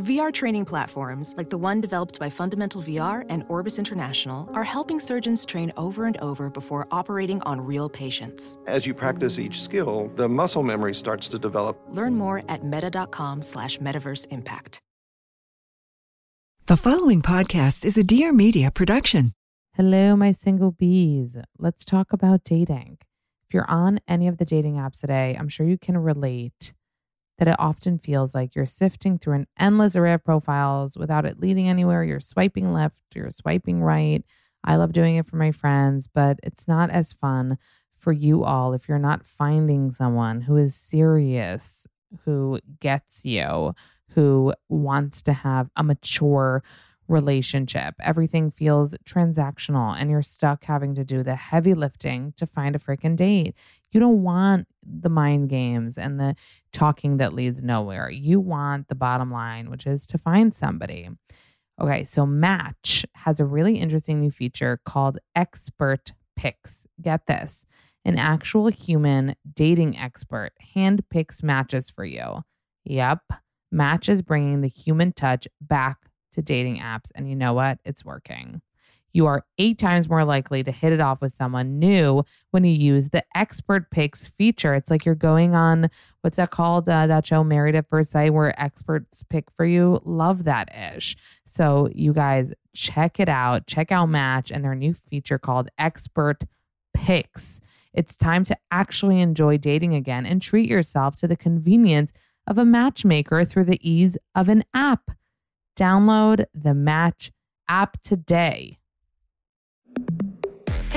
VR training platforms, like the one developed by Fundamental VR and Orbis International, are helping surgeons train over and over before operating on real patients. As you practice each skill, the muscle memory starts to develop. Learn more at meta.com slash metaverse impact. The following podcast is a Dear Media production. Hello, my single bees. Let's talk about dating. If you're on any of the dating apps today, I'm sure you can relate that it often feels like you're sifting through an endless array of profiles without it leading anywhere. You're swiping left, you're swiping right. I love doing it for my friends, but it's not as fun for you all if you're not finding someone who is serious, who gets you, who wants to have a mature relationship. Everything feels transactional and you're stuck having to do the heavy lifting to find a freaking date. You don't want the mind games and the talking that leads nowhere. You want the bottom line, which is to find somebody. Okay, so Match has a really interesting new feature called Expert Picks. Get this an actual human dating expert handpicks matches for you. Yep, Match is bringing the human touch back to dating apps. And you know what? It's working. You are eight times more likely to hit it off with someone new when you use the expert picks feature. It's like you're going on what's that called? Uh, that show, Married at First Sight, where experts pick for you. Love that ish. So, you guys, check it out. Check out Match and their new feature called Expert Picks. It's time to actually enjoy dating again and treat yourself to the convenience of a matchmaker through the ease of an app. Download the Match app today.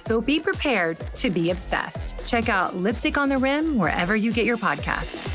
So be prepared to be obsessed. Check out Lipstick on the Rim wherever you get your podcasts.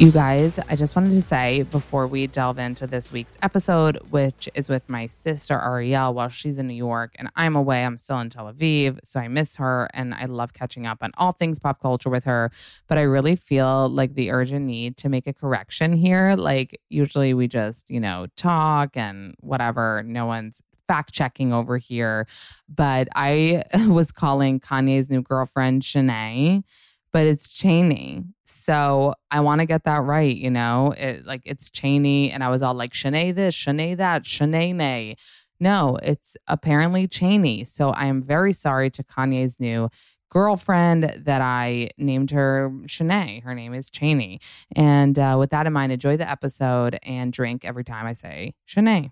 You guys, I just wanted to say before we delve into this week's episode, which is with my sister Arielle while she's in New York and I'm away, I'm still in Tel Aviv. So I miss her and I love catching up on all things pop culture with her. But I really feel like the urgent need to make a correction here. Like, usually we just, you know, talk and whatever. No one's fact checking over here. But I was calling Kanye's new girlfriend, Shanae but it's Chaney. So I want to get that right, you know, it, like it's Chaney. And I was all like, Shanae this, Shanae that, Shanae nay. No, it's apparently Chaney. So I am very sorry to Kanye's new girlfriend that I named her Shanae. Her name is Chaney. And uh, with that in mind, enjoy the episode and drink every time I say Shanae.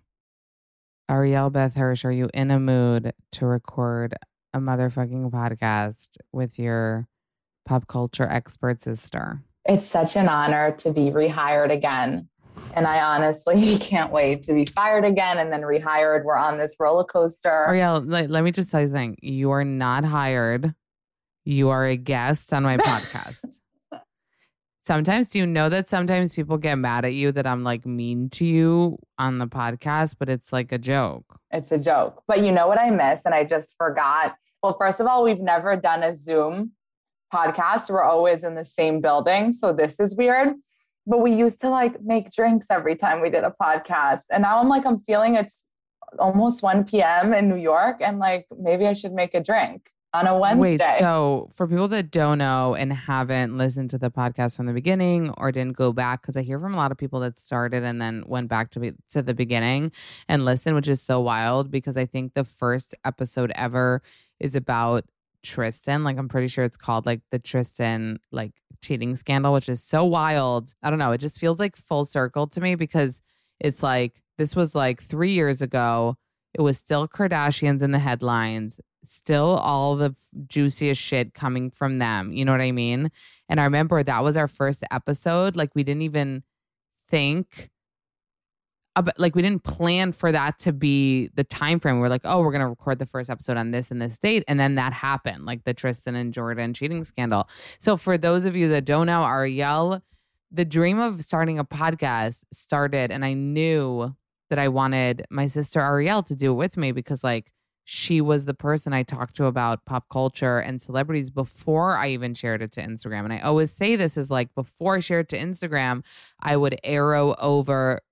Arielle Beth Hirsch, are you in a mood to record a motherfucking podcast with your pop culture expert sister. It's such an honor to be rehired again. And I honestly can't wait to be fired again and then rehired. We're on this roller coaster. Arielle, let, let me just tell you something. You are not hired. You are a guest on my podcast. sometimes you know that sometimes people get mad at you that I'm like mean to you on the podcast, but it's like a joke. It's a joke. But you know what I miss? And I just forgot. Well, first of all, we've never done a Zoom podcast. We're always in the same building. So this is weird. But we used to like make drinks every time we did a podcast. And now I'm like, I'm feeling it's almost 1 p.m. in New York. And like, maybe I should make a drink on a Wednesday. Wait, so for people that don't know and haven't listened to the podcast from the beginning or didn't go back, because I hear from a lot of people that started and then went back to be, to the beginning and listened, which is so wild because I think the first episode ever is about Tristan. Like I'm pretty sure it's called like the Tristan like cheating scandal, which is so wild. I don't know. It just feels like full circle to me because it's like this was like three years ago. It was still Kardashians in the headlines, still all the juiciest shit coming from them. You know what I mean? And I remember that was our first episode. Like we didn't even think about like we didn't plan for that to be the time frame. We are like, oh, we're gonna record the first episode on this and this date, and then that happened, like the Tristan and Jordan cheating scandal. So for those of you that don't know, Arielle, the dream of starting a podcast started, and I knew that I wanted my sister Arielle to do it with me because like she was the person I talked to about pop culture and celebrities before I even shared it to Instagram. And I always say this is like before I shared it to Instagram, I would arrow over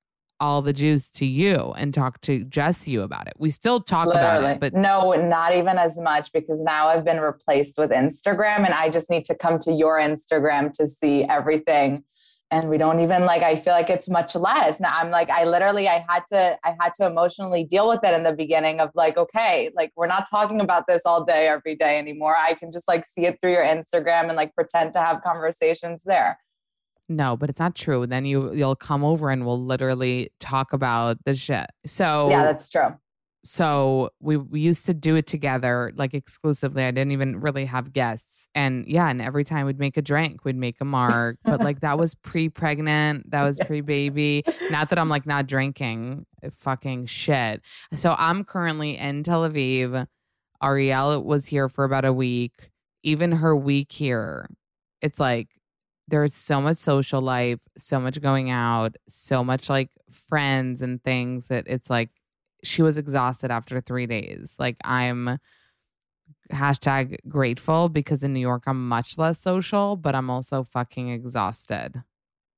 all the juice to you and talk to just you about it. We still talk Literally. about it, but no, not even as much because now I've been replaced with Instagram and I just need to come to your Instagram to see everything. And we don't even like I feel like it's much less. Now I'm like I literally I had to I had to emotionally deal with it in the beginning of like okay, like we're not talking about this all day every day anymore. I can just like see it through your Instagram and like pretend to have conversations there. No, but it's not true. Then you you'll come over and we'll literally talk about the shit. So Yeah, that's true. So we we used to do it together like exclusively. I didn't even really have guests. And yeah, and every time we'd make a drink, we'd make a mark. but like that was pre-pregnant, that was pre-baby. Not that I'm like not drinking fucking shit. So I'm currently in Tel Aviv. Arielle was here for about a week. Even her week here, it's like there's so much social life, so much going out, so much like friends and things that it's like she was exhausted after three days. Like I'm hashtag grateful because in New York I'm much less social, but I'm also fucking exhausted.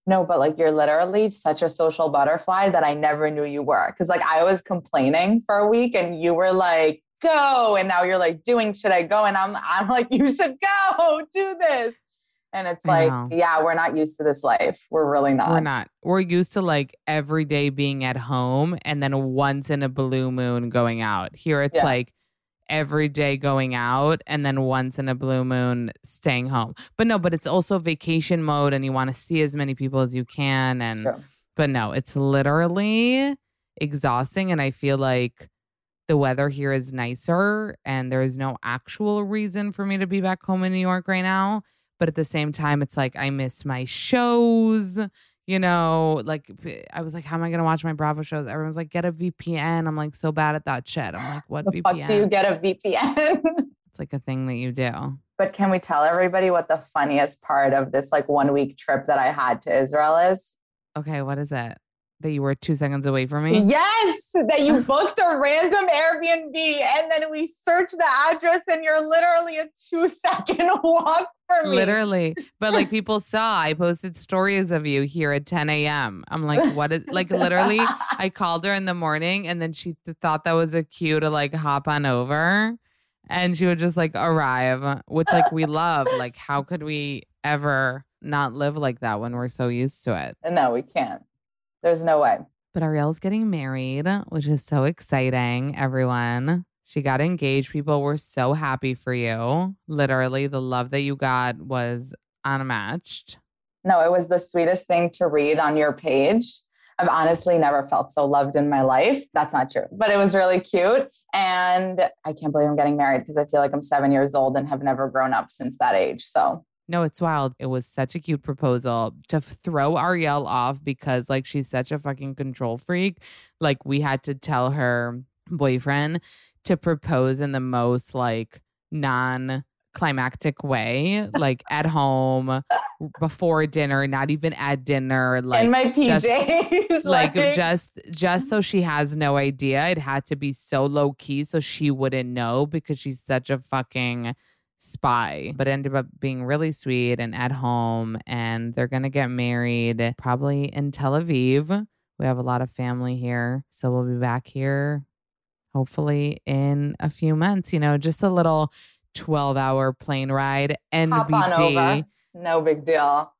No, but like you're literally such a social butterfly that I never knew you were. Cause like I was complaining for a week and you were like, go. And now you're like doing, should I go? And I'm I'm like, you should go, do this. And it's like, yeah, we're not used to this life. We're really not. We're not. We're used to like every day being at home and then once in a blue moon going out. Here it's yeah. like every day going out and then once in a blue moon staying home. But no, but it's also vacation mode and you want to see as many people as you can. And, True. but no, it's literally exhausting. And I feel like the weather here is nicer and there is no actual reason for me to be back home in New York right now. But at the same time, it's like I miss my shows. You know, like I was like, how am I going to watch my Bravo shows? Everyone's like, get a VPN. I'm like, so bad at that shit. I'm like, what the VPN? fuck do you get a VPN? it's like a thing that you do. But can we tell everybody what the funniest part of this like one week trip that I had to Israel is? Okay, what is it? That you were two seconds away from me? Yes, that you booked a random Airbnb and then we searched the address and you're literally a two second walk for me. Literally. But like people saw, I posted stories of you here at 10 a.m. I'm like, what is like literally? I called her in the morning and then she th- thought that was a cue to like hop on over and she would just like arrive, which like we love. Like, how could we ever not live like that when we're so used to it? And no, we can't. There's no way. But Arielle's getting married, which is so exciting, everyone. She got engaged. People were so happy for you. Literally, the love that you got was unmatched. No, it was the sweetest thing to read on your page. I've honestly never felt so loved in my life. That's not true, but it was really cute. And I can't believe I'm getting married because I feel like I'm seven years old and have never grown up since that age. So no, it's wild. It was such a cute proposal to throw Arielle off because like she's such a fucking control freak. Like we had to tell her boyfriend to propose in the most like non climactic way, like at home before dinner, not even at dinner, like in my PJs, just, like, like just just so she has no idea. It had to be so low key so she wouldn't know because she's such a fucking spy, but ended up being really sweet and at home. And they're going to get married probably in Tel Aviv. We have a lot of family here. So we'll be back here hopefully in a few months. You know, just a little 12 hour plane ride. Hop on NBD. over. No big deal.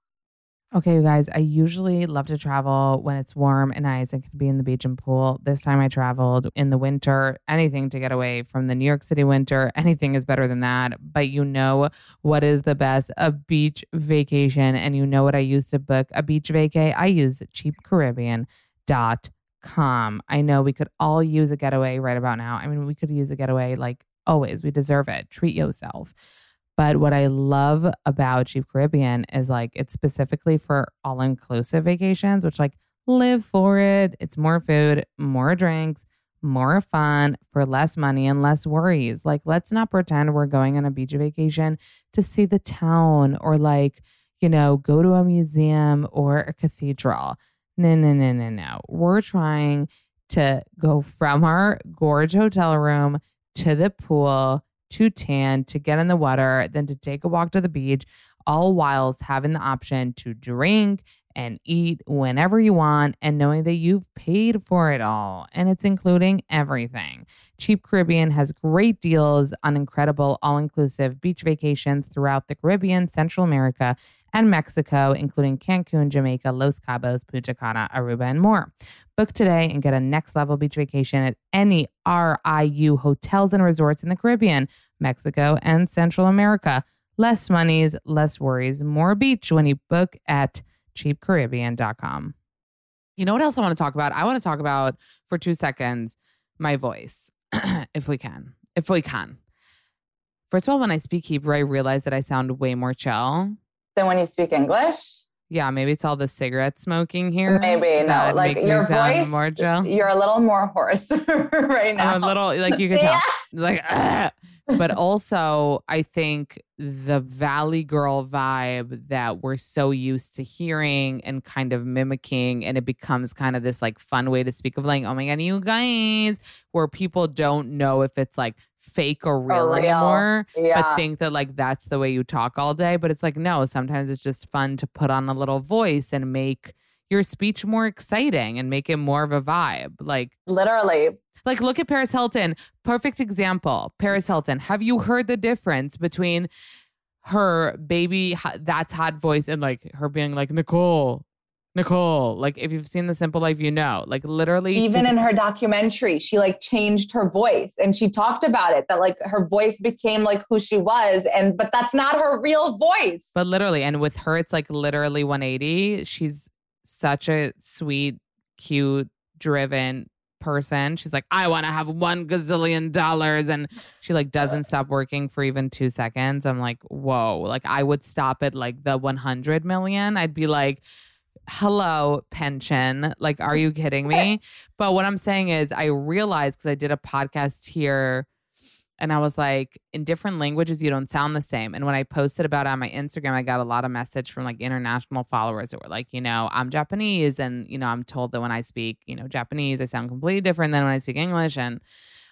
Okay, you guys, I usually love to travel when it's warm and nice and can be in the beach and pool. This time I traveled in the winter, anything to get away from the New York City winter. Anything is better than that. But you know what is the best? A beach vacation. And you know what I use to book a beach vacay? I use cheapcaribbean.com. I know we could all use a getaway right about now. I mean, we could use a getaway like always. We deserve it. Treat yourself. But what I love about Cheap Caribbean is like it's specifically for all inclusive vacations, which like live for it. It's more food, more drinks, more fun for less money and less worries. Like, let's not pretend we're going on a beach vacation to see the town or like, you know, go to a museum or a cathedral. No, no, no, no, no. We're trying to go from our gorge hotel room to the pool to tan, to get in the water, then to take a walk to the beach, all whilst having the option to drink and eat whenever you want and knowing that you've paid for it all. And it's including everything. Cheap Caribbean has great deals on incredible all inclusive beach vacations throughout the Caribbean, Central America, and Mexico, including Cancun, Jamaica, Los Cabos, Punta Cana, Aruba, and more. Book today and get a next level beach vacation at any RIU hotels and resorts in the Caribbean, Mexico, and Central America. Less monies, less worries, more beach when you book at cheapcaribbean.com. You know what else I want to talk about? I want to talk about for two seconds my voice, if we can. If we can. First of all, when I speak Hebrew, I realize that I sound way more chill. Then when you speak English, Yeah, maybe it's all the cigarette smoking here. maybe no. Like your voice, More you're a little more hoarse right now. I'm a little like you could tell. Like, "Ugh." but also I think the Valley Girl vibe that we're so used to hearing and kind of mimicking, and it becomes kind of this like fun way to speak of like, oh my god, you guys, where people don't know if it's like fake or real, real. anymore, Yeah. but think that like that's the way you talk all day. But it's like no, sometimes it's just fun to put on a little voice and make your speech more exciting and make it more of a vibe. Like Literally. like, look at Paris Hilton. Perfect example. Paris Hilton. Have you heard the difference between her baby, that's hot voice, and like her being like, Nicole, Nicole? Like, if you've seen The Simple Life, you know. Like, literally. Even in her documentary, she like changed her voice and she talked about it that like her voice became like who she was. And but that's not her real voice. But literally, and with her, it's like literally 180. She's such a sweet, cute, driven person. She's like, I want to have one gazillion dollars. And she like doesn't stop working for even two seconds. I'm like, whoa. Like I would stop at like the 100 million. I'd be like, hello, pension. Like, are you kidding me? but what I'm saying is, I realized because I did a podcast here and I was like, in different languages, you don't sound the same. And when I posted about it on my Instagram, I got a lot of message from like international followers that were like, you know, I'm Japanese. And, you know, I'm told that when I speak, you know, Japanese, I sound completely different than when I speak English and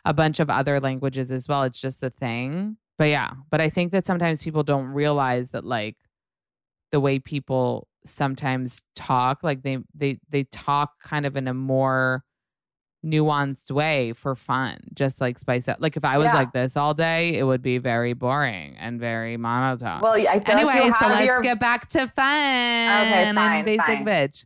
a bunch of other languages as well. It's just a thing. But yeah, but I think that sometimes people don't realize that like the way people sometimes talk, like they they they talk kind of in a more nuanced way for fun, just like spice up. Like if I was Yeah. like this all day, it would be very boring and very monotone. Well, I feel anyway, like so let's your get back to fun. and fine, basic fine. bitch.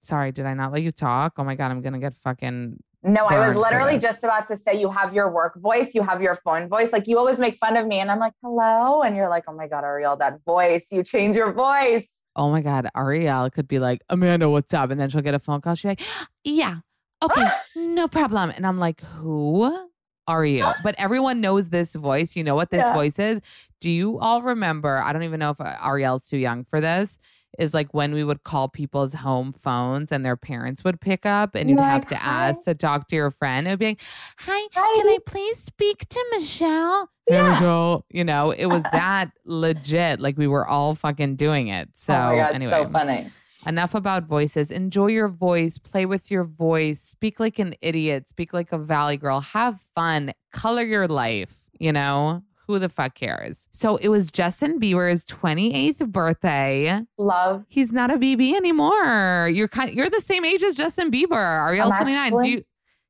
Sorry, did I not let you talk? Oh my god, I'm gonna get fucking No, I was literally just about to say you have your work voice, you have your phone voice. Like you always make fun of me, and I'm like, hello. And you're like, oh my God, Arielle, that voice, you change your voice. Oh my God, Arielle could be like, Amanda, what's up? And then she'll get a phone call. She'll like, yeah, okay, no problem. And I'm like, who are you? But everyone knows this voice. You know what this Yeah. voice is. Do you all remember? I don't even know if uh, Arielle's too young for this. Is like when we would call people's home phones and their parents would pick up and you'd have to "Hi." ask to talk to your friend. It would be like, hi, Hi. can I please speak to Michelle? Hey, Michelle. You know, it was that legit. Like we were all fucking doing it. Oh so oh God, anyway, so funny. enough about voices. Enjoy your voice, play with your voice, speak like an idiot, speak like a valley girl, have fun, color your life. You know, who the fuck cares? So it was Justin Bieber's 28th birthday. Love. He's not a BB anymore. You're kind you're the same age as Justin Bieber. Arielle I'm 29. Do you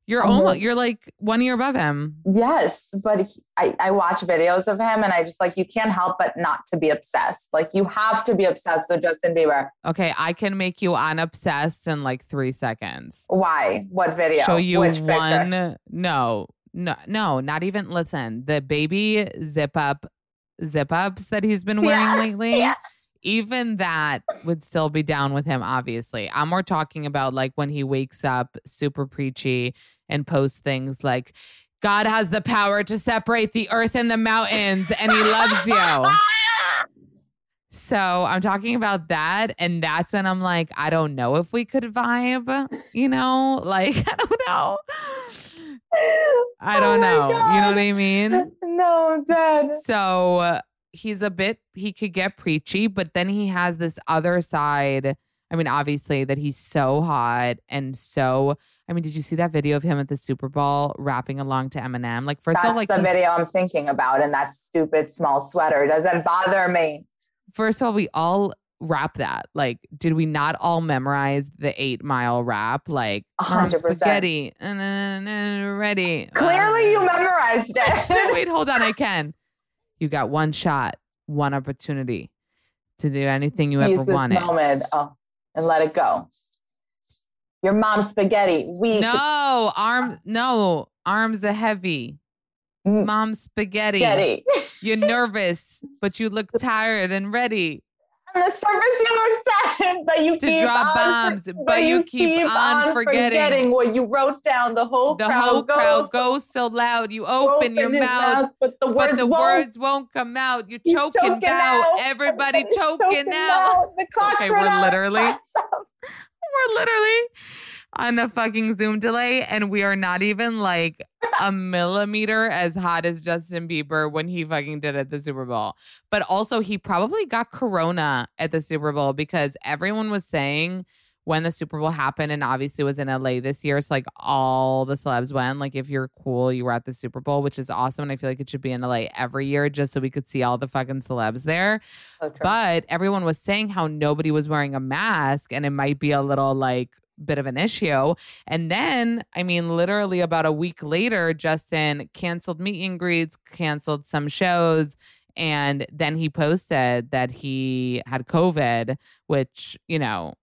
you're I'm almost like- you're like one year above him. Yes, but he, I, I watch videos of him and I just like, you can't help but not to be obsessed. Like, you have to be obsessed with Justin Bieber. Okay, I can make you unobsessed in like three seconds. Why? What video? Show you Which picture? one. No, no, no, not even. Listen, the baby zip up, zip ups that he's been wearing lately. Even that would still be down with him. Obviously, I'm more talking about like when he wakes up super preachy and posts things like. God has the power to separate the earth and the mountains, and he loves you. So I'm talking about that. And that's when I'm like, I don't know if we could vibe, you know? Like, I don't know. I Oh don't my know. You know what I mean? No, I'm dead. So uh, he's a bit, he could get preachy, but then he has this other side. I mean, obviously, that he's so hot and so. I mean, did you see that video of him at the Super Bowl rapping along to Eminem? Like, first That's of all, like the video I'm thinking about, and that stupid small sweater doesn't bother me. first of all, we all rap that. Like, did we not all memorize the eight mile rap? Like, A "Mom, hundred percent. spaghetti, and then ready. Clearly, you Uh, memorized it. Wait, hold on. I can. You got one shot, one opportunity to do anything you Use ever this wanted. moment oh, and let it go. Your mom's spaghetti. We No, arm, no, arms are heavy. Mm. Mom, spaghetti. spaghetti. You're nervous, but you look tired and ready On the surface, you look tired, but you to keep drop on, bombs, but, you keep, on forgetting. what you wrote down. The whole the crowd whole goes, crowd goes so loud. You open, your his mouth, but the words but the won't. words won't come out. You're choking, choking out. out. Everybody Everybody's choking, out. The clock's Okay, run we're out. literally- We're literally on a fucking Zoom delay, and we are not even like a millimeter as hot as Justin Bieber when he fucking did at the Super Bowl. But also, he probably got Corona at the Super Bowl because everyone was saying when the Super Bowl happened, and obviously was in LA this year. So, like, all the celebs went. Like, if you're cool, you were at the Super Bowl, which is awesome. And I feel like it should be in LA every year just so we could see all the fucking celebs there. But everyone was saying how nobody was wearing a mask and it might be a little like bit of an issue. And then, I mean, literally about a week later, Justin canceled meet and greets, canceled some shows. And then he posted that he had COVID, which, you know,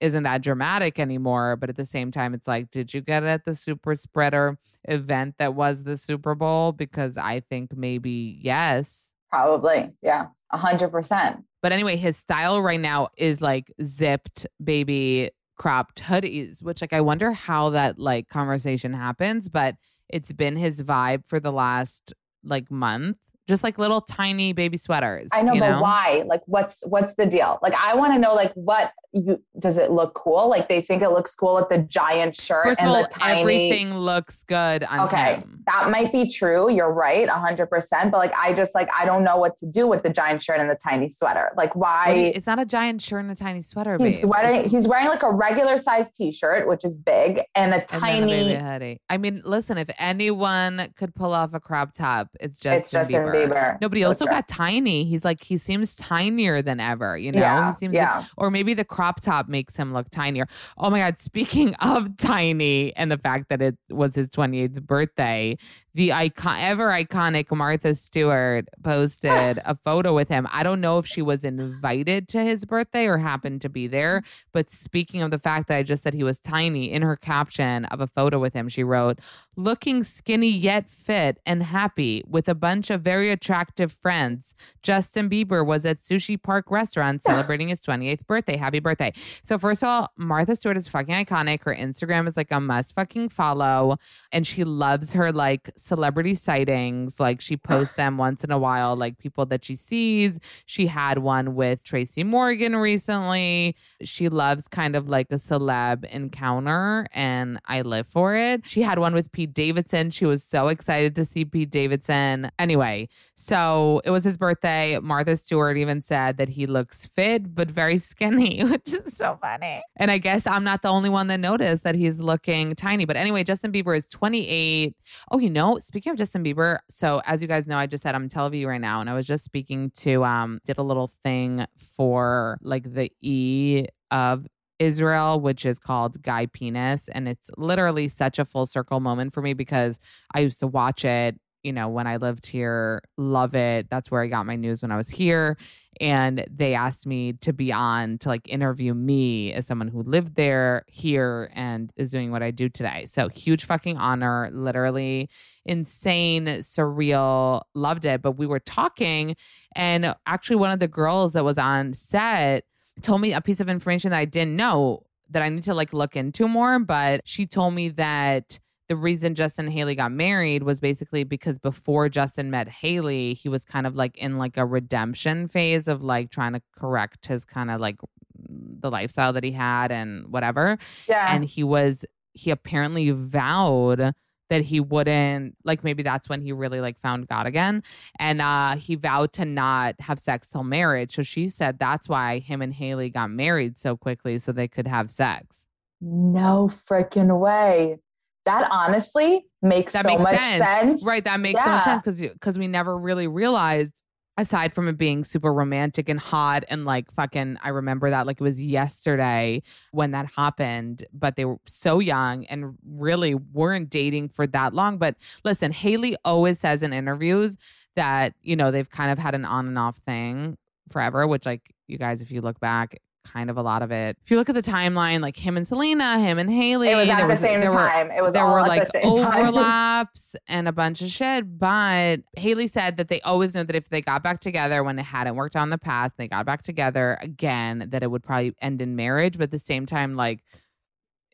isn't that dramatic anymore. But at the same time, it's like, did you get it at the super spreader event that was the Super Bowl? Because I think maybe yes. Probably. Yeah. A hundred percent. But anyway, his style right now is like zipped baby cropped hoodies, which like I wonder how that like conversation happens, but it's been his vibe for the last like month. Just like little tiny baby sweaters. I know, but why? Like, what's what's the deal? Like, I want to know, like, what you does it look cool? Like, they think it looks cool with the giant shirt First of and all, the tiny. everything looks good on okay, him. that might be true. You're right, a hundred percent. But like, I just like I don't know what to do with the giant shirt and the tiny sweater. Like, do you- why? it's not a giant shirt and a tiny sweater, He's babe. wearing he's wearing like a regular size T-shirt, which is big, and a and then a tiny. I mean, listen, if anyone could pull off a crop top, it's Justin, it's Justin Bieber. Bieber. No, but he So also got tiny. He's like he seems tinier than ever. You know, yeah, he seems yeah. or maybe the crop top makes him look tinier. Oh my God. Speaking of tiny and the fact that it was his 28th birthday, the icon, ever iconic Martha Stewart posted a photo with him. I don't know if she was invited to his birthday or happened to be there. But speaking of the fact that I just said he was tiny, in her caption of a photo with him, she wrote, looking skinny yet fit and happy with a bunch of very attractive friends. Justin Bieber was at Sushi Park Restaurant celebrating his 28th birthday. Happy birthday. So, first of all, Martha Stewart is fucking iconic. Her Instagram is like a must fucking follow. And she loves her like celebrity sightings. Like, she posts them once in a while, like people that she sees. She had one with Tracy Morgan recently. She loves kind of like a celeb encounter, and I live for it. She had one with Pete Davidson. She was so excited to see Pete Davidson. Anyway, So it was his birthday. Martha Stewart even said that he looks fit but very skinny, which is so funny. And I guess I'm not the only one that noticed that he's looking tiny. But anyway, Justin Bieber is 28. Oh, you know, speaking of Justin Bieber, so as you guys know, I just said I'm telling you right now, and I was just speaking to um did a little thing for like the E of Israel, which is called Guy Pines. And it's literally such a full circle moment for me because I used to watch it, you know, when I lived here, love it. That's where I got my news when I was here. And they asked me to be on to like interview me as someone who lived there, here, and is doing what I do today. So huge fucking honor, literally insane, surreal, loved it. But we were talking, and actually, one of the girls that was on set told me a piece of information that I didn't know that I need to like look into more. But she told me that the reason Justin and Hailey got married was basically because before Justin met Hailey, he was kind of like in like a redemption phase of like trying to correct his kind of like the lifestyle that he had and whatever. Yeah. And he was he apparently vowed that he wouldn't like maybe that's when he really like found God again and uh he vowed to not have sex till marriage so she said that's why him and Hailey got married so quickly so they could have sex no freaking way that honestly makes that so makes much sense. sense. right that makes so much sense because because we never really realized aside from it being super romantic and hot and like fucking I remember that like it was yesterday when that happened but they were so young and really weren't dating for that long but listen Hailey always says in interviews that you know they've kind of had an on and off thing forever which like you guys if you look back kind of a lot of it if you look at the timeline like him and Selena him and Hailey It was at the same there were- time. it was there all were at like the same time. overlaps and a bunch of shit. But Hailey said that they always knew that if they got back together when it hadn't worked out in the past, they got back together again, that it would probably end in marriage. But at the same time, like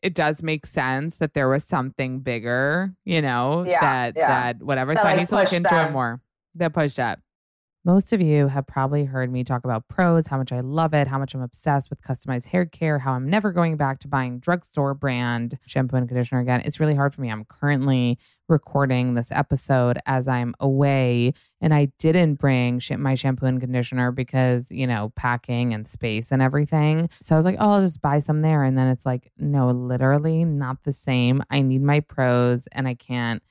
it does make sense that there was something bigger, you know, Yeah, that yeah. that whatever. That, so I need to look into it more. That pushed up. Most of you have probably heard me talk about Prose, how much I love it, how much I'm obsessed with customized hair care, how I'm never going back to buying drugstore brand shampoo and conditioner again. It's really hard for me. I'm currently recording this episode as I'm away, and I didn't bring my shampoo and conditioner because, you know, packing and space and everything. So I was like, oh, I'll just buy some there. And then it's like, no, literally not the same. I need my Prose, and I can't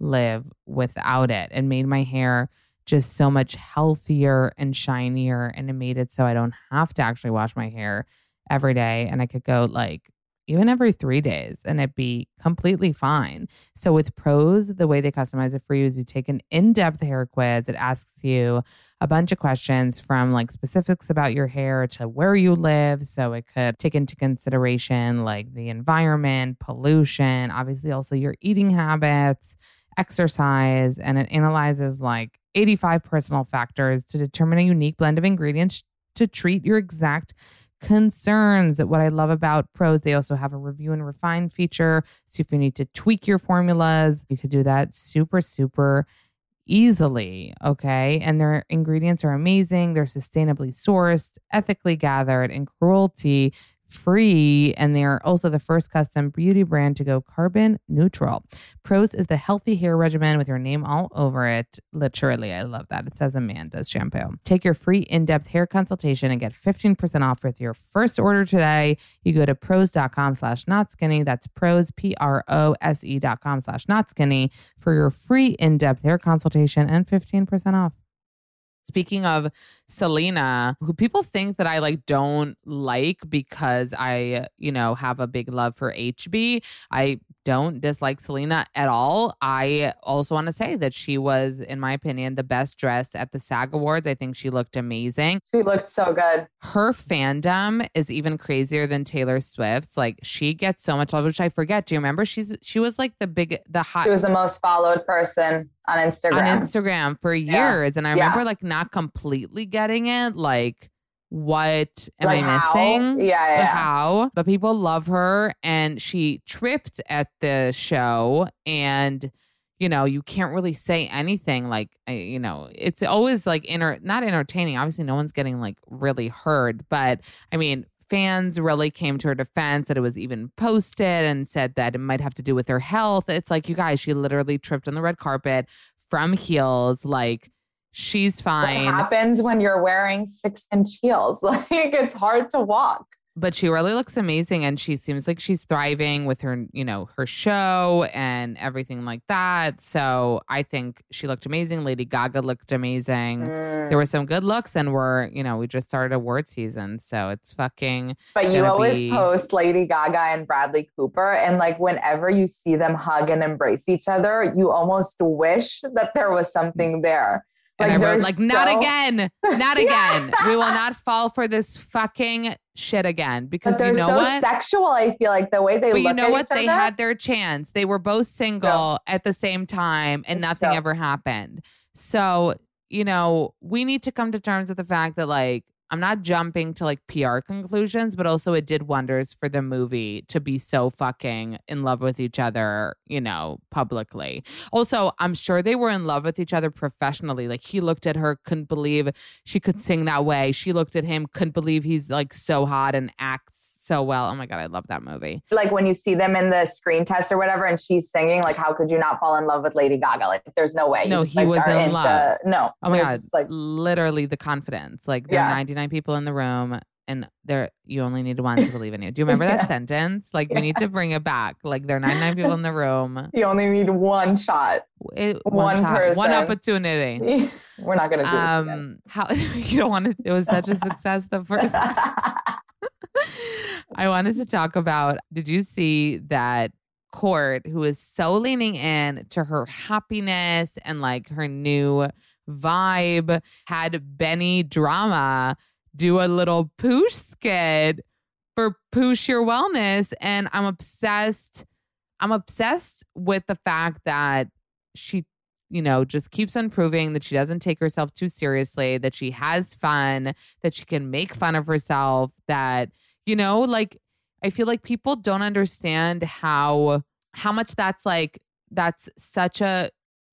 live without it. It made my hair just so much healthier and shinier and it made it so I don't have to actually wash my hair every day and I could go like even every 3 days and it'd be completely fine. So with Prose the way they customize it for you is you take an in-depth hair quiz. It asks you a bunch of questions from like specifics about your hair to where you live. So it could take into consideration like the environment, pollution, obviously also your eating habits, exercise, and it analyzes like 85 personal factors to determine a unique blend of ingredients to treat your exact concerns. What I love about Prose, they also have a review and refine feature. So if you need to tweak your formulas, you could do that super, super easily. Okay. And their ingredients are amazing. They're sustainably sourced, ethically gathered, and cruelty free. And they are also the first custom beauty brand to go carbon neutral. Prose is the healthy hair regimen with your name all over it. Literally, I love that. It says Amanda's shampoo. Take your free in depth hair consultation and get 15% off with your first order today. You go to prose.com slash not skinny. That's Prose, P R O S E dot com slash not skinny for your free in depth hair consultation and 15% off. Speaking of Selena, who people think that I like don't like because I, you know, have a big love for HB. I don't dislike Selena at all. I also want to say that she was, in my opinion, the best dressed at the SAG Awards. I think she looked amazing. She looked so good. Her fandom is even crazier than Taylor Swift's. Like she gets so much love, which I forget. Do you remember? She's she was like the big the hot She was the most followed person on Instagram. on Instagram for Yeah. years. And I Yeah. remember like not completely getting it. Like, what am Like I how? missing? Yeah, yeah, yeah. How? But people love her and she tripped at the show and you know, you can't really say anything like, you know, it's always like inter not entertaining. Obviously, no one's getting like really heard, but I mean, fans really came to her defense that it was even posted and said that it might have to do with her health. It's like, you guys, she literally tripped on the red carpet from heels. Like, She's What fine. happens when you're wearing six inch heels? Like it's hard to walk. But she really looks amazing and she seems like she's thriving with her you know her show and everything like that so i think she looked amazing lady gaga looked amazing Mm. there were some good looks and we're you know we just started award season so it's fucking But you always be- post Lady Gaga and Bradley Cooper. And like whenever you see them hug and embrace each other, you almost wish that there was something there. and Like, everyone's they're like not again not Yeah. again we will not fall for this fucking shit again because But they're you know so what sexual. I feel like the way they but look you know at what? They other. had their chance. They were both single at the same time and It's nothing so- ever happened. So, you know, we need to come to terms with the fact that, like, I'm not jumping to like PR conclusions, but also it did wonders for the movie to be so fucking in love with each other, you know, publicly. Also, I'm sure they were in love with each other professionally. Like he looked at her, couldn't believe she could sing that way. She looked at him, couldn't believe he's like so hot and acts so well. Oh my god, I love that movie. like when you see them in the screen test or whatever, and she's singing, like, how could you not fall in love with Lady Gaga? Like, there's no way. No, just, he like, was in into- love. No. Oh my god, just, like, literally the confidence. Like there are 99 people in the room and there you only need one to believe in you. Do you remember that sentence? Like we need to bring it back. Like there are 99 people in the room. you only need one shot. It, One shot, one opportunity. We're not gonna do this again. Um how you don't want to it was such a success the first I wanted to talk about did you see that Kourt, who is so leaning in to her happiness and like her new vibe, had Benny Drama do a little poosh skit for Poosh Your Wellness. And I'm obsessed. I'm obsessed with the fact that she, you know, just keeps on proving that she doesn't take herself too seriously, that she has fun, that she can make fun of herself, that, you know, like I feel like people don't understand how how much that's like that's such a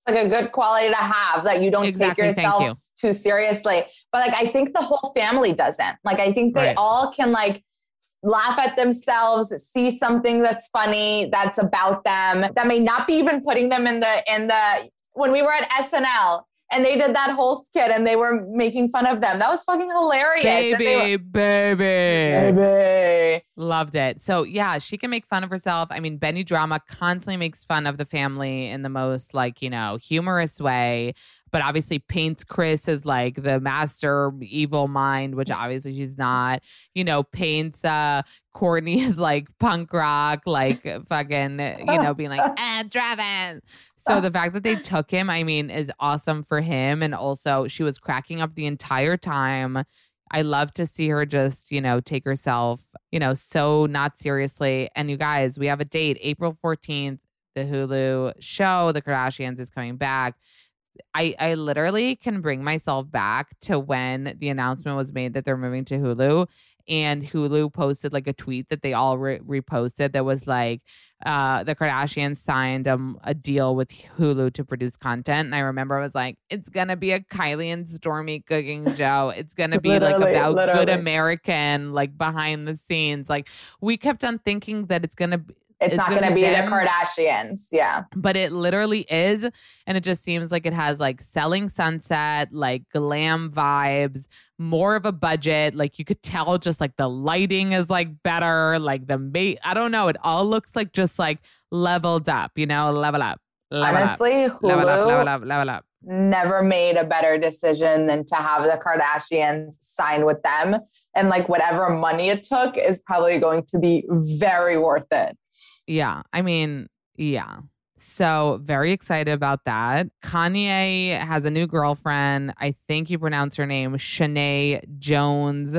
like a good quality to have that you don't Exactly, take yourself you. too seriously. But like I think the whole family doesn't. Like I think they Right. all can like laugh at themselves, see something that's funny, that's about them, that may not be even putting them in the in the when we were at SNL and they did that whole skit and they were making fun of them. That was fucking hilarious. Baby, were- baby. Baby. Loved it. So yeah, she can make fun of herself. I mean, Benny Drama constantly makes fun of the family in the most like, you know, humorous way. But obviously paints Kris as like the master evil mind, which obviously she's not. You know, paints uh Kourtney as like punk rock, like fucking, you know, being like, ah, Travis. So the fact that they took him, I mean, is awesome for him. And also she was cracking up the entire time. I love to see her just, you know, take herself, you know, so not seriously. And you guys, we have a date, April 14th. The Hulu show, The Kardashians, is coming back. I, I literally can bring myself back to when the announcement was made that they're moving to Hulu. And Hulu posted like a tweet that they all re- reposted that was like, uh, the Kardashians signed um, a deal with Hulu to produce content. And I remember I was like, it's going to be a Kylie and Stormi cooking show. It's going to be like Literally, about good. American, like behind the scenes. Like we kept on thinking that it's going to It's, It's not gonna be be the. Kardashians. Yeah. but it literally is and it just seems like it has like selling sunset like glam vibes more of a budget like you could tell just like the lighting is like better like the mate i don't know it all looks like just like leveled up you know level up level Honestly, up level up Hulu level up level up never made a better decision than to have the Kardashians sign with them. And like whatever money it took is probably going to be very worth it. Yeah. I mean, yeah. So very excited about that. Kanye has a new girlfriend. I think you pronounce her name Shanae Jones.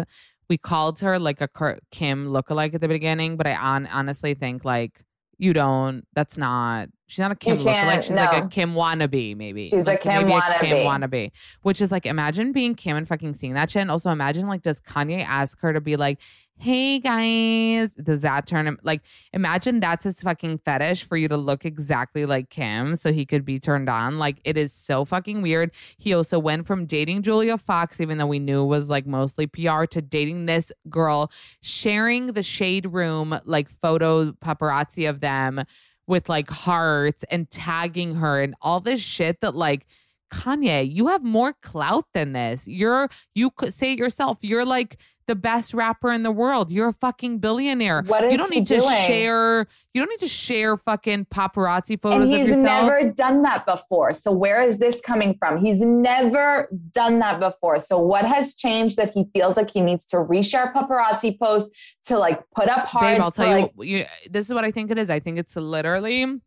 We called her like a Kurt- Kim lookalike at the beginning, but I on- honestly think like you don't. That's not. She's not a Kim lookalike. She's like a. Kim wannabe, maybe. She's a Like, Kim maybe a Kim wannabe. wannabe. Which is like, imagine being Kim and fucking seeing that shit. And also imagine like, does Kanye ask her to be like, "Hey guys," does that turn him like? Imagine that's his fucking fetish for you to look exactly like Kim so he could be turned on. Like it is so fucking weird. He also went from dating Julia Fox, even though we knew was like mostly PR, to dating this girl, sharing the shade room like photo paparazzi of them with like hearts and tagging her and all this shit that like Kanye, you have more clout than this. You're you could say it yourself. You're like the best rapper in the world. You're a fucking billionaire. What is you don't need to doing? share. You don't need to share fucking paparazzi And photos of he's never done that before. So where is this coming from? He's never done that before. So what has changed that he feels like he needs to reshare paparazzi posts to like put up hard? Babe, I'll tell you, like, what, you. This is what I think it is. I think it's literally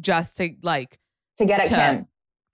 just to like to get at to- Kim.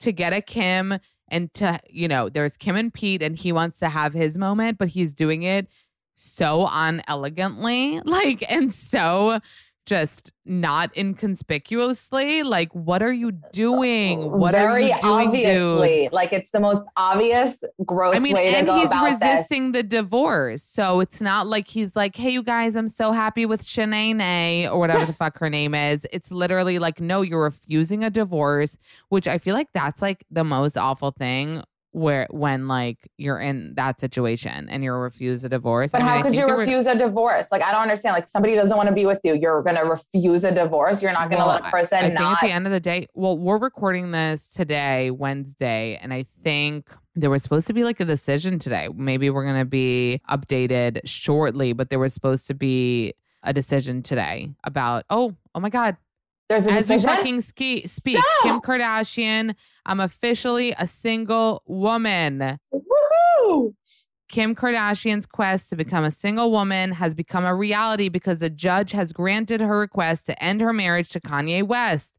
To get a Kim and to you know, there's Kim and Pete, and he wants to have his moment, but he's doing it so unelegantly, like and so just not inconspicuously. Like, what are you doing? Oh, what Very are you doing, dude? Like it's the most obvious, gross I mean, way to and go he's about this. resisting the divorce. So it's not like he's like, hey, you guys, I'm so happy with Chaney or whatever the fuck her name is. It's literally like, no, you're refusing a divorce, which I feel like that's like the most awful thing where when like you're in that situation and you're refused a divorce. But I mean, how I could think you it re- refuse a divorce? Like I don't understand. Like somebody doesn't want to be with you. You're gonna refuse a divorce. You're not gonna Well, let a person I, I think not at the end of the day, well, we're recording this today, Wednesday, and I think there was supposed to be like a decision today. Maybe we're to be updated shortly, but there was supposed to be a decision today about, oh, oh my God. There's a As we fucking ski, speak, Kim Kardashian, I'm officially a single woman. Woohoo! Kim Kardashian's quest to become a single woman has become a reality because the judge has granted her request to end her marriage to Kanye West.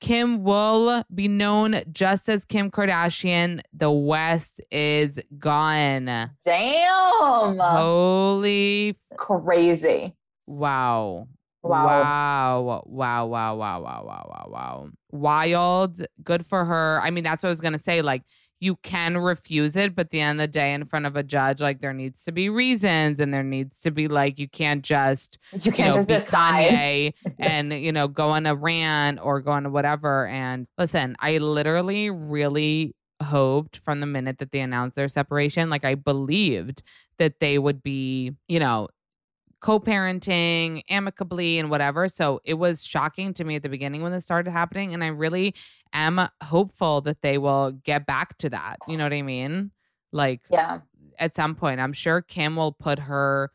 Kim will be known just as Kim Kardashian. The West is gone. Damn. Holy Crazy. wow. Wow. wow. Wow. Wow. Wow. Wow. Wow. Wow. Wild. Good for her. I mean, that's what I was going to say. Like, you can refuse it, but the end of the day, in front of a judge, like, there needs to be reasons and there needs to be, like, you can't just, you can't you know, just decide and, you know, go on a rant or go on whatever. And listen, I literally really hoped from the minute that they announced their separation, like, I believed that they would be, you know, co-parenting amicably and whatever. So it was shocking to me at the beginning when this started happening and i really am hopeful that they will get back to that. You know what i mean? Like Yeah. at some point i'm sure kim will put her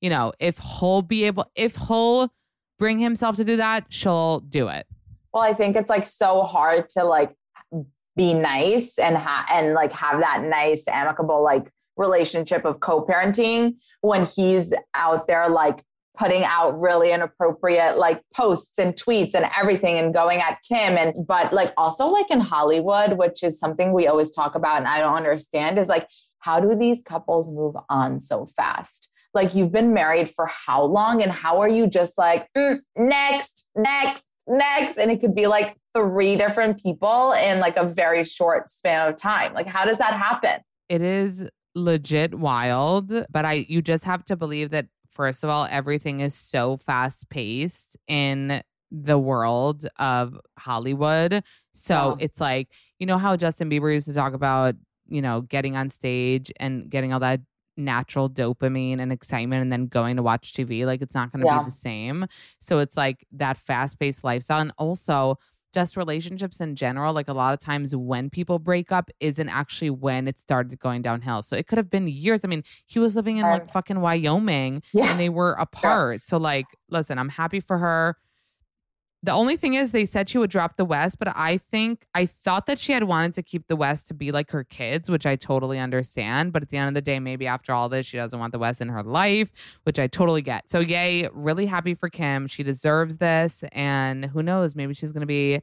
you know if he'll be able if he'll bring himself to do that she'll do it. Well, I think it's like so hard to like be nice and ha- and like have that nice amicable like relationship of co-parenting when he's out there like putting out really inappropriate like posts and tweets and everything and going at Kim and but like also like in Hollywood which is something we always talk about and I don't understand is like how do these couples move on so fast? Like you've been married for how long and how are you just like "Mm, next next next? And it could be like three different people in like a very short span of time. Like how does that happen? It is legit wild but i you just have to believe that first of all everything is so fast paced in the world of hollywood so Yeah. it's like you know how justin bieber used to talk about you know getting on stage and getting all that natural dopamine and excitement and then going to watch tv like it's not going to Yeah. be the same so it's like that fast paced lifestyle and also just relationships in general, like a lot of times when people break up isn't actually when it started going downhill. So it could have been years. I mean, he was living in like fucking Wyoming yeah and they were apart. So like, listen, I'm happy for her. The only thing is they said she would drop the West, but I think I thought that she had wanted to keep the West to be like her kids, which I totally understand. But at the end of the day, maybe after all this, she doesn't want the West in her life, which I totally get. So yay, really happy for Kim. She deserves this. And who knows, maybe she's gonna be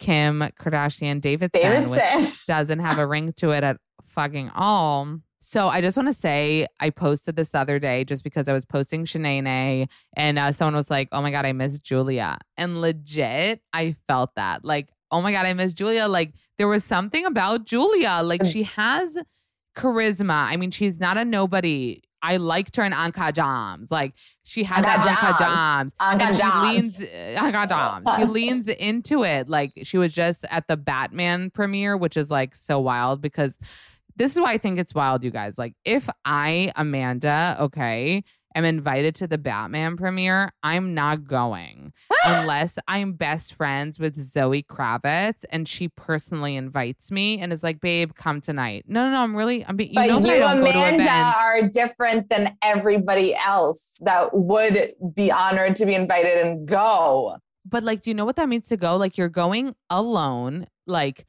Kim Kardashian Davidson, Davidson. which doesn't have a ring to it at fucking all. So I just want to say I posted this the other day just because I was posting Chaney and uh, someone was like, "Oh my god, I miss Julia," and legit, I felt that like, "Oh my god, I miss Julia." Like there was something about Julia, like she has charisma. I mean, she's not a nobody. I liked her in Uncut Gems. Like she had that Uncut Gems. Anka And she Jams. leans Uncut Gems. She leans into it. Like she was just at the Batman premiere, which is like so wild because this is why I think it's wild, you guys. Like, if I, Amanda, okay, am invited to the Batman premiere, I'm not going unless I'm best friends with Zoe Kravitz and she personally invites me and is like, "Babe, come tonight." No, no, no. I'm really. I'm. You but know you, I don't go to Amanda, are different than everybody else that would be honored to be invited and go. But like, do you know what that means to go? Like, you're going alone. Like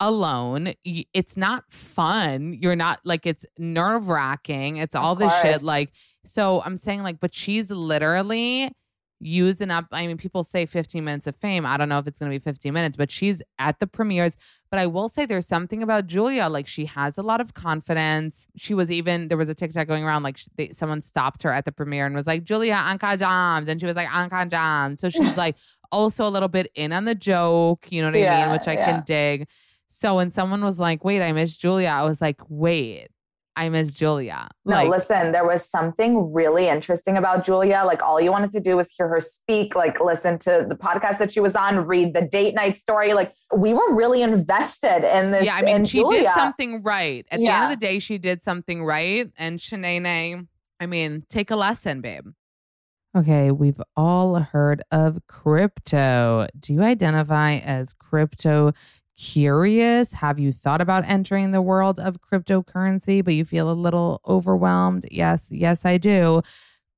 alone. It's not fun. You're not like it's nerve wracking. It's all this shit. Like, so I'm saying like, but she's literally using up. I mean, people say 15 minutes of fame. I don't know if it's going to be 15 minutes, but she's at the premieres. But I will say there's something about Julia. Like, she has a lot of confidence. She was even, there was a TikTok going around, like, sh- they, someone stopped her at the premiere and was like, Julia, Uncut Gems. And she was like, Uncut Gems. So she's like, also a little bit in on the joke, you know what I Yeah, mean? Which I yeah. can dig. So when someone was like, wait, I miss Julia, I was like, wait, I miss Julia. No, like, listen, there was something really interesting about Julia. Like, all you wanted to do was hear her speak, like, listen to the podcast that she was on, read the date night story. Like, we were really invested in this. yeah, I mean, she Julia. did something right. At the end of the day, she did something right. And Chaney, I mean, take a lesson, babe. Okay, we've all heard of crypto. Do you identify as crypto curious? Have you thought about entering the world of cryptocurrency, but you feel a little overwhelmed? Yes, yes, I do.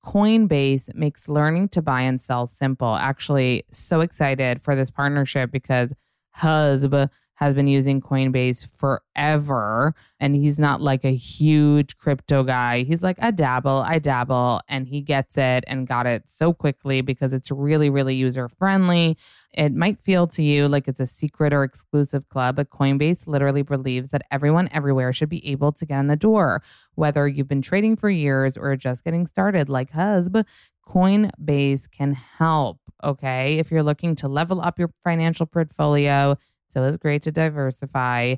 Coinbase makes learning to buy and sell simple. Actually, so excited for this partnership because Husb has been using Coinbase forever and he's not like a huge crypto guy. He's like, I dabble, I dabble, and he gets it and got it so quickly because it's really, really user friendly. It might feel to you like it's a secret or exclusive club, but Coinbase literally believes that everyone everywhere should be able to get in the door. Whether you've been trading for years or just getting started like Husb, Coinbase can help. Okay. If you're looking to level up your financial portfolio, so it's great to diversify.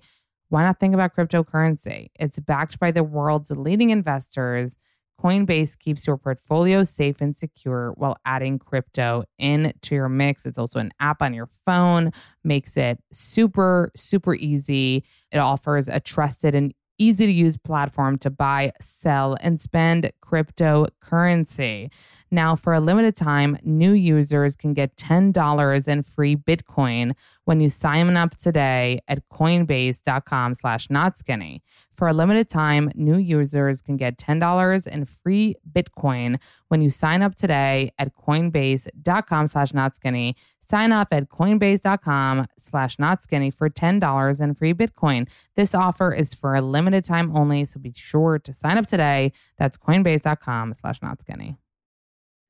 Why not think about cryptocurrency? It's backed by the world's leading investors. Coinbase keeps your portfolio safe and secure while adding crypto into your mix. It's also an app on your phone, makes it super, super easy. It offers a trusted and easy to use platform to buy, sell, and spend cryptocurrency. Now, for a limited time, new users can get $10 in free Bitcoin when you sign up today at coinbase.com slash not skinny. For a limited time, new users can get $10 in free Bitcoin when you sign up today at coinbase.com slash not skinny. Sign up at coinbase.com slash not skinny for $10 in free Bitcoin. This offer is for a limited time only, so be sure to sign up today. That's coinbase.com slash not skinny.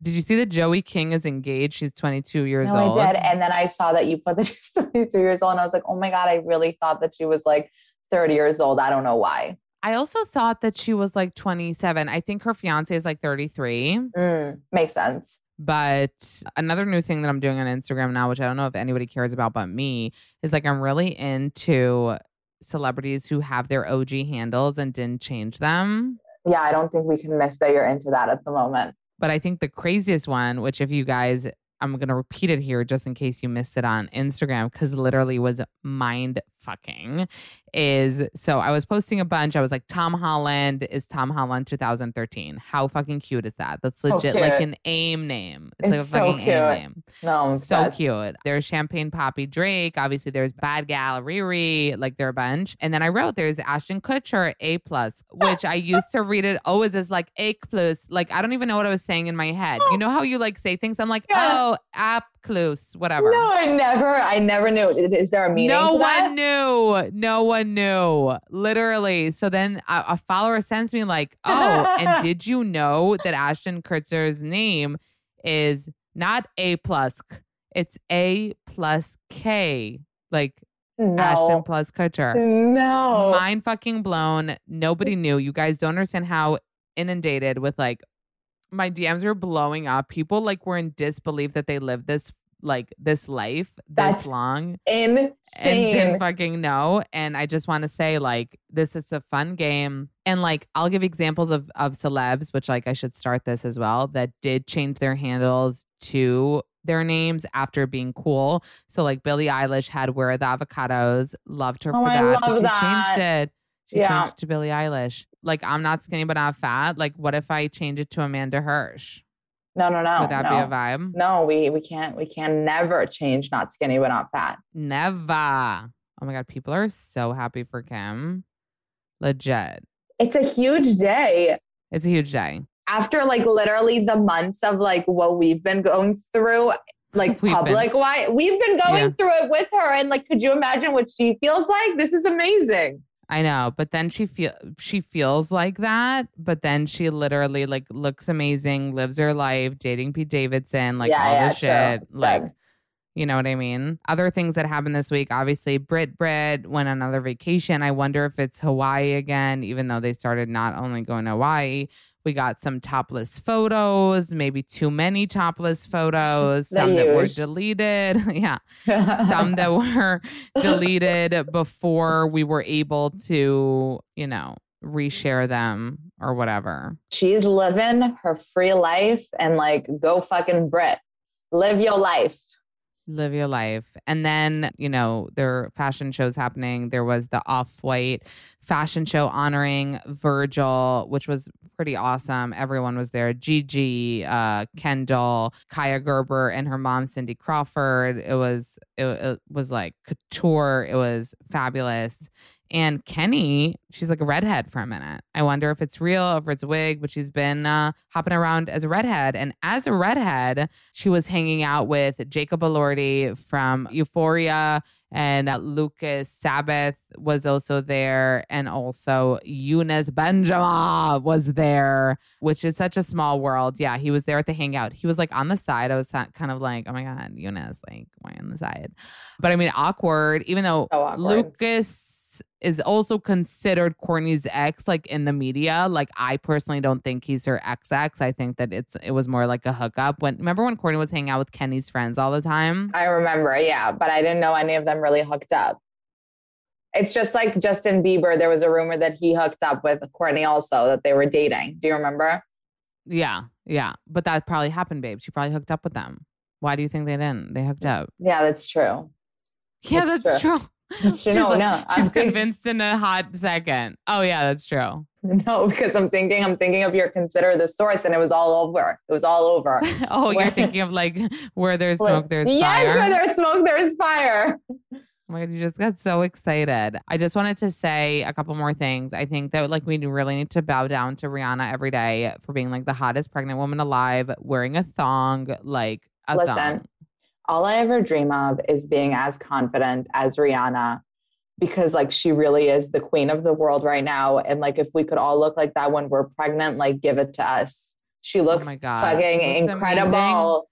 Did you see that Joey King is engaged? She's 22 years No, old. I did. And then I saw that you put that she was 22 years old. And I was like, oh my God, I really thought that she was like 30 years old. I don't know why. I also thought that she was like 27. I think her fiance is like 33. Mm, makes sense. But another new thing that I'm doing on Instagram now, which I don't know if anybody cares about but me, is like I'm really into celebrities who have their OG handles and didn't change them. Yeah, I don't think we can miss that you're into that at the moment. But I think the craziest one, which if you guys, I'm going to repeat it here just in case you missed it on Instagram, because literally was mind fucking, is so I was posting a bunch. I was like, Tom Holland is Tom Holland 2013. How fucking cute is that? That's So legit like an AIM name. It's like a so fucking cute. AIM name. No, I'm So obsessed. cute. There's Champagne Papi Drake. Obviously, there's Bad Gal Riri. Like there are a bunch. And then I wrote there's Ashton Kutcher A plus, which I used to read it always as like A plus. Like I don't even know what I was saying in my head. You know how you like say things? I'm like, Yeah. oh, app plus, whatever. No, I never, I never knew. Is, there a meaning? No to that? one knew. No one knew. Literally. So then a, a follower sends me like, "Oh, and did you know that Ashton Kutcher's name is not A plus? K, It's A plus K, like Ashton plus Kutcher." No. Mind fucking blown. Nobody knew. You guys don't understand how inundated with like my DMs were blowing up. People like were in disbelief that they lived this like this life this That's long and Insane. didn't fucking know. And I just want to say, like, this is a fun game. And like, I'll give examples of of celebs, which like I should start this as well, that did change their handles to their names after being cool. So like Billie Eilish had Where Are the Avocados, loved her Oh, for I that, but she that. changed it. She Yeah. changed to Billie Eilish. Like I'm not skinny but not fat. Like, what if I change it to Amanda Hirsch? No, no, no. Would that no. be a vibe? No, we we can't we can never change not skinny but not fat. Never. Oh my god, people are so happy for Kim. Legit. It's a huge day. It's a huge day. After like literally the months of like what we've been going through, like We've been- public why we've been going Yeah. through it with her. And like, could you imagine what she feels like? This is amazing. I know, but then she feel she feels like that, but then she literally like looks amazing, lives her life, dating Pete Davidson, like Yeah, all yeah, this shit. Like you know what I mean? Other things that happened this week, obviously Brit Brit went on another vacation. I wonder if it's Hawaii again, even though they started not only going to Hawaii. We got some topless photos, maybe too many topless photos, some that were deleted. yeah some that were deleted before we were able to, you know, reshare them or whatever. She's living her free life and like go fucking Brit. Live your life. Live your life. And then, you know, there are fashion shows happening. There was the Off White fashion show honoring Virgil, which was pretty awesome. Everyone was there. Gigi, uh, Kendall, Kaia Gerber, and her mom, Cindy Crawford. It was it, it was like couture. It was fabulous. And Kenny, she's like a redhead for a minute. I wonder if it's real, if it's a wig, but she's been uh, hopping around as a redhead. And as a redhead, she was hanging out with Jacob Elordi from Euphoria, and uh, Luka Sabbat was also there, and also Younes Bendjima was there, which is such a small world. Yeah, he was there at the hangout. He was like on the side. I was kind of like, oh my god, Younes, like why on the side? But I mean, awkward. Even though So awkward. Lucas is also considered Kourtney's ex, like in the media. Like I personally don't think he's her ex ex. I think that it's it was more like a hookup. When remember when Kourtney was hanging out with Kenny's friends all the time? I remember, yeah, but I didn't know any of them really hooked up. It's just like Justin Bieber. There was a rumor that he hooked up with Kourtney also, that they were dating. Do you remember? Yeah, yeah. But that probably happened, babe. She probably hooked up with them. Why do you think they didn't? They hooked up. Yeah, that's true. Yeah, That's that's, true. true. That's true. She's No, like- no, I'm convinced in a hot second. Oh yeah, that's true. No, because I'm thinking, I'm thinking of your consider the source, and it was all over. It was all over. oh, you're thinking of like where there's smoke, there's yes, fire. Yes, where there's smoke, there's fire. Oh my god, you just got so excited. I just wanted to say a couple more things. I think that like we really need to bow down to Rihanna every day for being like the hottest pregnant woman alive, wearing a thong, like a Listen, thong. All I ever dream of is being as confident as Rihanna because like she really is the queen of the world right now. And like if we could all look like that when we're pregnant, like give it to us. She oh looks Oh God, fucking she looks incredible.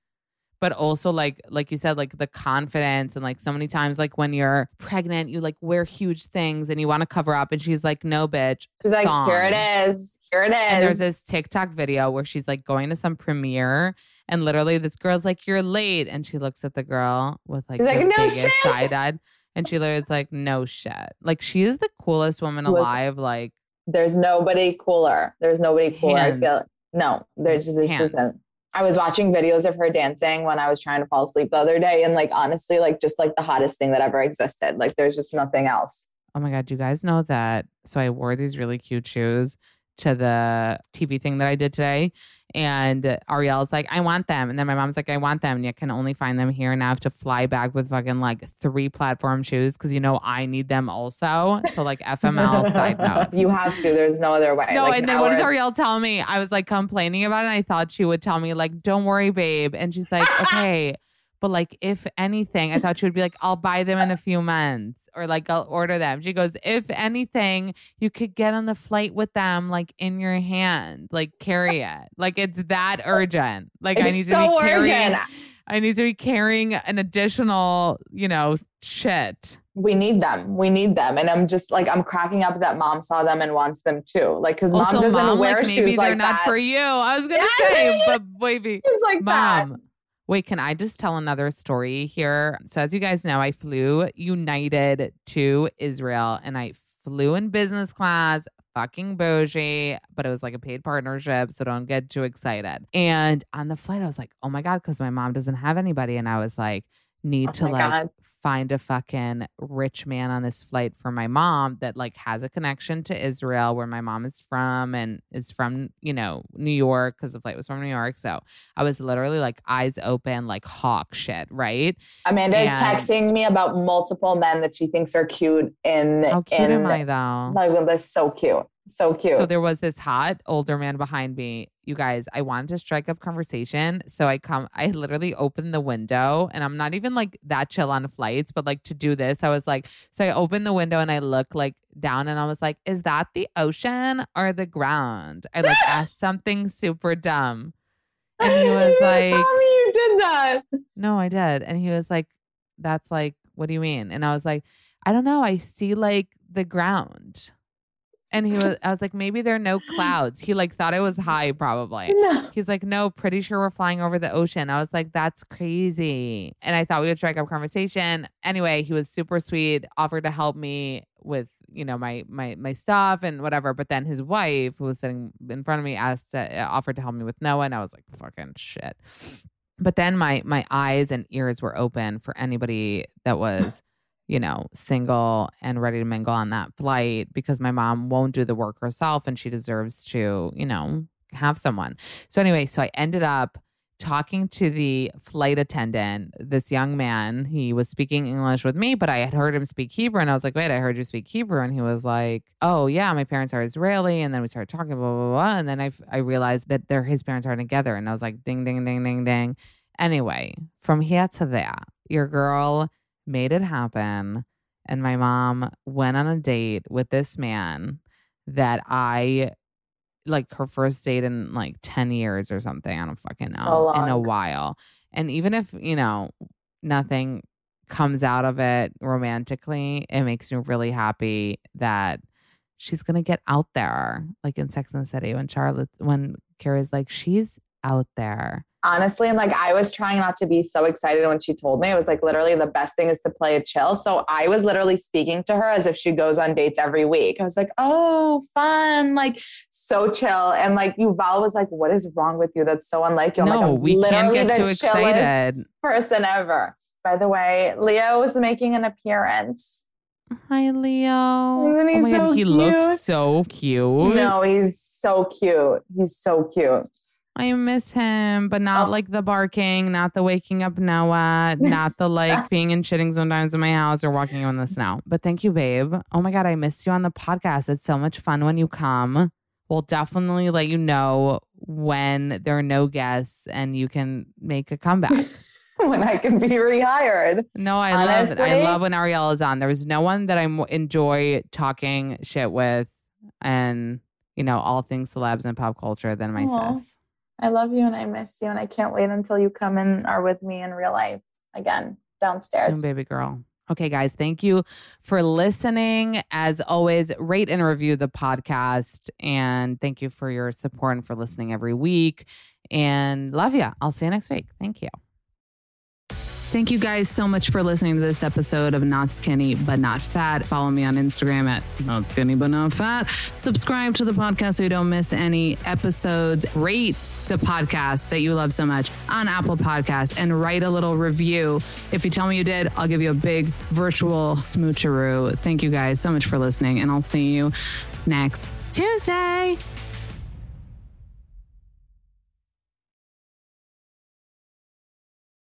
But also like like you said, like the confidence and like so many times like when you're pregnant, you like wear huge things and you want to cover up and she's like, no bitch. She's like, here it is. Here it is. And there's this TikTok video where she's like going to some premiere, and literally this girl's like, "You're late," and she looks at the girl with like She's like, "No shit." side eyed, and she literally is like, "No shit." Like she is the coolest woman Listen. alive. Like there's nobody cooler. There's nobody cooler. I feel Hands. no, there's just this isn't. I was watching videos of her dancing when I was trying to fall asleep the other day, and like honestly, like just like the hottest thing that ever existed. Like there's just nothing else. oh my god, do you guys know that? So I wore these really cute shoes to the TV thing that I did today. And Arielle's like, I want them. And then my mom's like, I want them. And you can only find them here. And I have to fly back with fucking like three platform shoes because you know I need them also. So like FML side note. you have to. There's no other way. No, Like, and then what does Arielle tell me? I was like complaining about it. And I thought she would tell me, like, don't worry, babe. And she's like, okay. But like, if anything, I thought she would be like, I'll buy them in a few months or like I'll order them. She goes, if anything, you could get on the flight with them like in your hand, like carry it. Like it's that oh, urgent. Like I need so to be carrying. urgent. I need to be carrying an additional, you know, shit. we need them. We need them. And I'm just like, I'm cracking up that mom saw them and wants them too. Like, cause mom Also, doesn't mom, wear like maybe they're like not that. for you. I was gonna Yeah, say, but baby. Shoes like that. Wait, can I just tell another story here? So, as you guys know, I flew United to Israel and I flew in business class, fucking bougie, but it was like a paid partnership. So, don't get too excited. And on the flight, I was like, oh my God, because my mom doesn't have anybody. And I was like, need Oh to like God. find a fucking rich man on this flight for my mom that like has a connection to Israel where my mom is from and is from, you know, New York because the flight was from New York. So I was literally like eyes open, like hawk shit, right? Amanda is texting me about multiple men that she thinks are cute in How cute in am I though? like they're so cute. So cute. So there was this hot older man behind me. You guys, I wanted to strike up conversation. So I come, I literally opened the window and I'm not even like that chill on flights, but like to do this, I was like, so I opened the window and I look like down and I was like, is that the ocean or the ground? I like asked something super dumb. And he was You like, tell me you did that. no, I did. And he was like, that's like, what do you mean? And I was like, I don't know. I see like the ground. And he was, I was like, maybe there are no clouds. He like thought it was high, probably. No. He's like, no, pretty sure we're flying over the ocean. I was like, that's crazy. And I thought we would strike up conversation. Anyway, he was super sweet, offered to help me with, you know, my my my stuff and whatever. But then his wife, who was sitting in front of me, asked to, uh, offered to help me with Noah, and I was like, fucking shit. But then my my eyes and ears were open for anybody that was you know, single and ready to mingle on that flight because my mom won't do the work herself and she deserves to, you know, have someone. So, anyway, so I ended up talking to the flight attendant, this young man. He was speaking English with me, but I had heard him speak Hebrew. And I was like, wait, I heard you speak Hebrew. And he was like, oh, yeah, my parents are Israeli. And then we started talking, blah, blah, blah. And then I, I realized that they're, his parents are together. And I was like, ding, ding, ding, ding, ding. Anyway, from here to there, your girl made it happen. And my mom went on a date with this man that I like her first date in like 10 years or something. I don't fucking know. So in a while. And even if, you know, nothing comes out of it romantically, it makes me really happy that she's gonna get out there, like in Sex and the City when Charlotte when Carrie's like, she's out there. honestly, and like I was trying not to be so excited when she told me. It was like literally the best thing is to play it chill. So I was literally speaking to her as if she goes on dates every week. I was like, oh, fun, like so chill. And like Yuval was like, what is wrong with you? That's so unlike you. I'm like, no, I'm we can't literally get the too excited. person ever. By the way, Leo was making an appearance. Hi, Leo. Oh my so god, he cute? looks so cute. No, he's so cute. He's so cute. I miss him, but not Oh. like the barking, not the waking up Noah, not the like being and shitting sometimes in my house or walking in the snow. But thank you, babe. Oh my God, I missed you on the podcast. It's so much fun when you come. We'll definitely let you know when there are no guests and you can make a comeback. when I can be rehired. No, I love it. I love when Arielle is on. There's no one that I enjoy talking shit with and, you know, all things celebs and pop culture than my Aw. sis. I love you and I miss you and I can't wait until you come and are with me in real life again downstairs. Soon, baby girl. Okay, guys, thank you for listening. As always, rate and review the podcast. And thank you for your support and for listening every week. And love you. I'll see you next week. Thank you. Thank you guys so much for listening to this episode of Not Skinny But Not Fat. Follow me on Instagram at Not Skinny But Not Fat. Subscribe to the podcast so you don't miss any episodes. Rate the podcast that you love so much on Apple Podcasts and write a little review. If you tell me you did, I'll give you a big virtual smoocheroo. Thank you guys so much for listening, and I'll see you next Tuesday.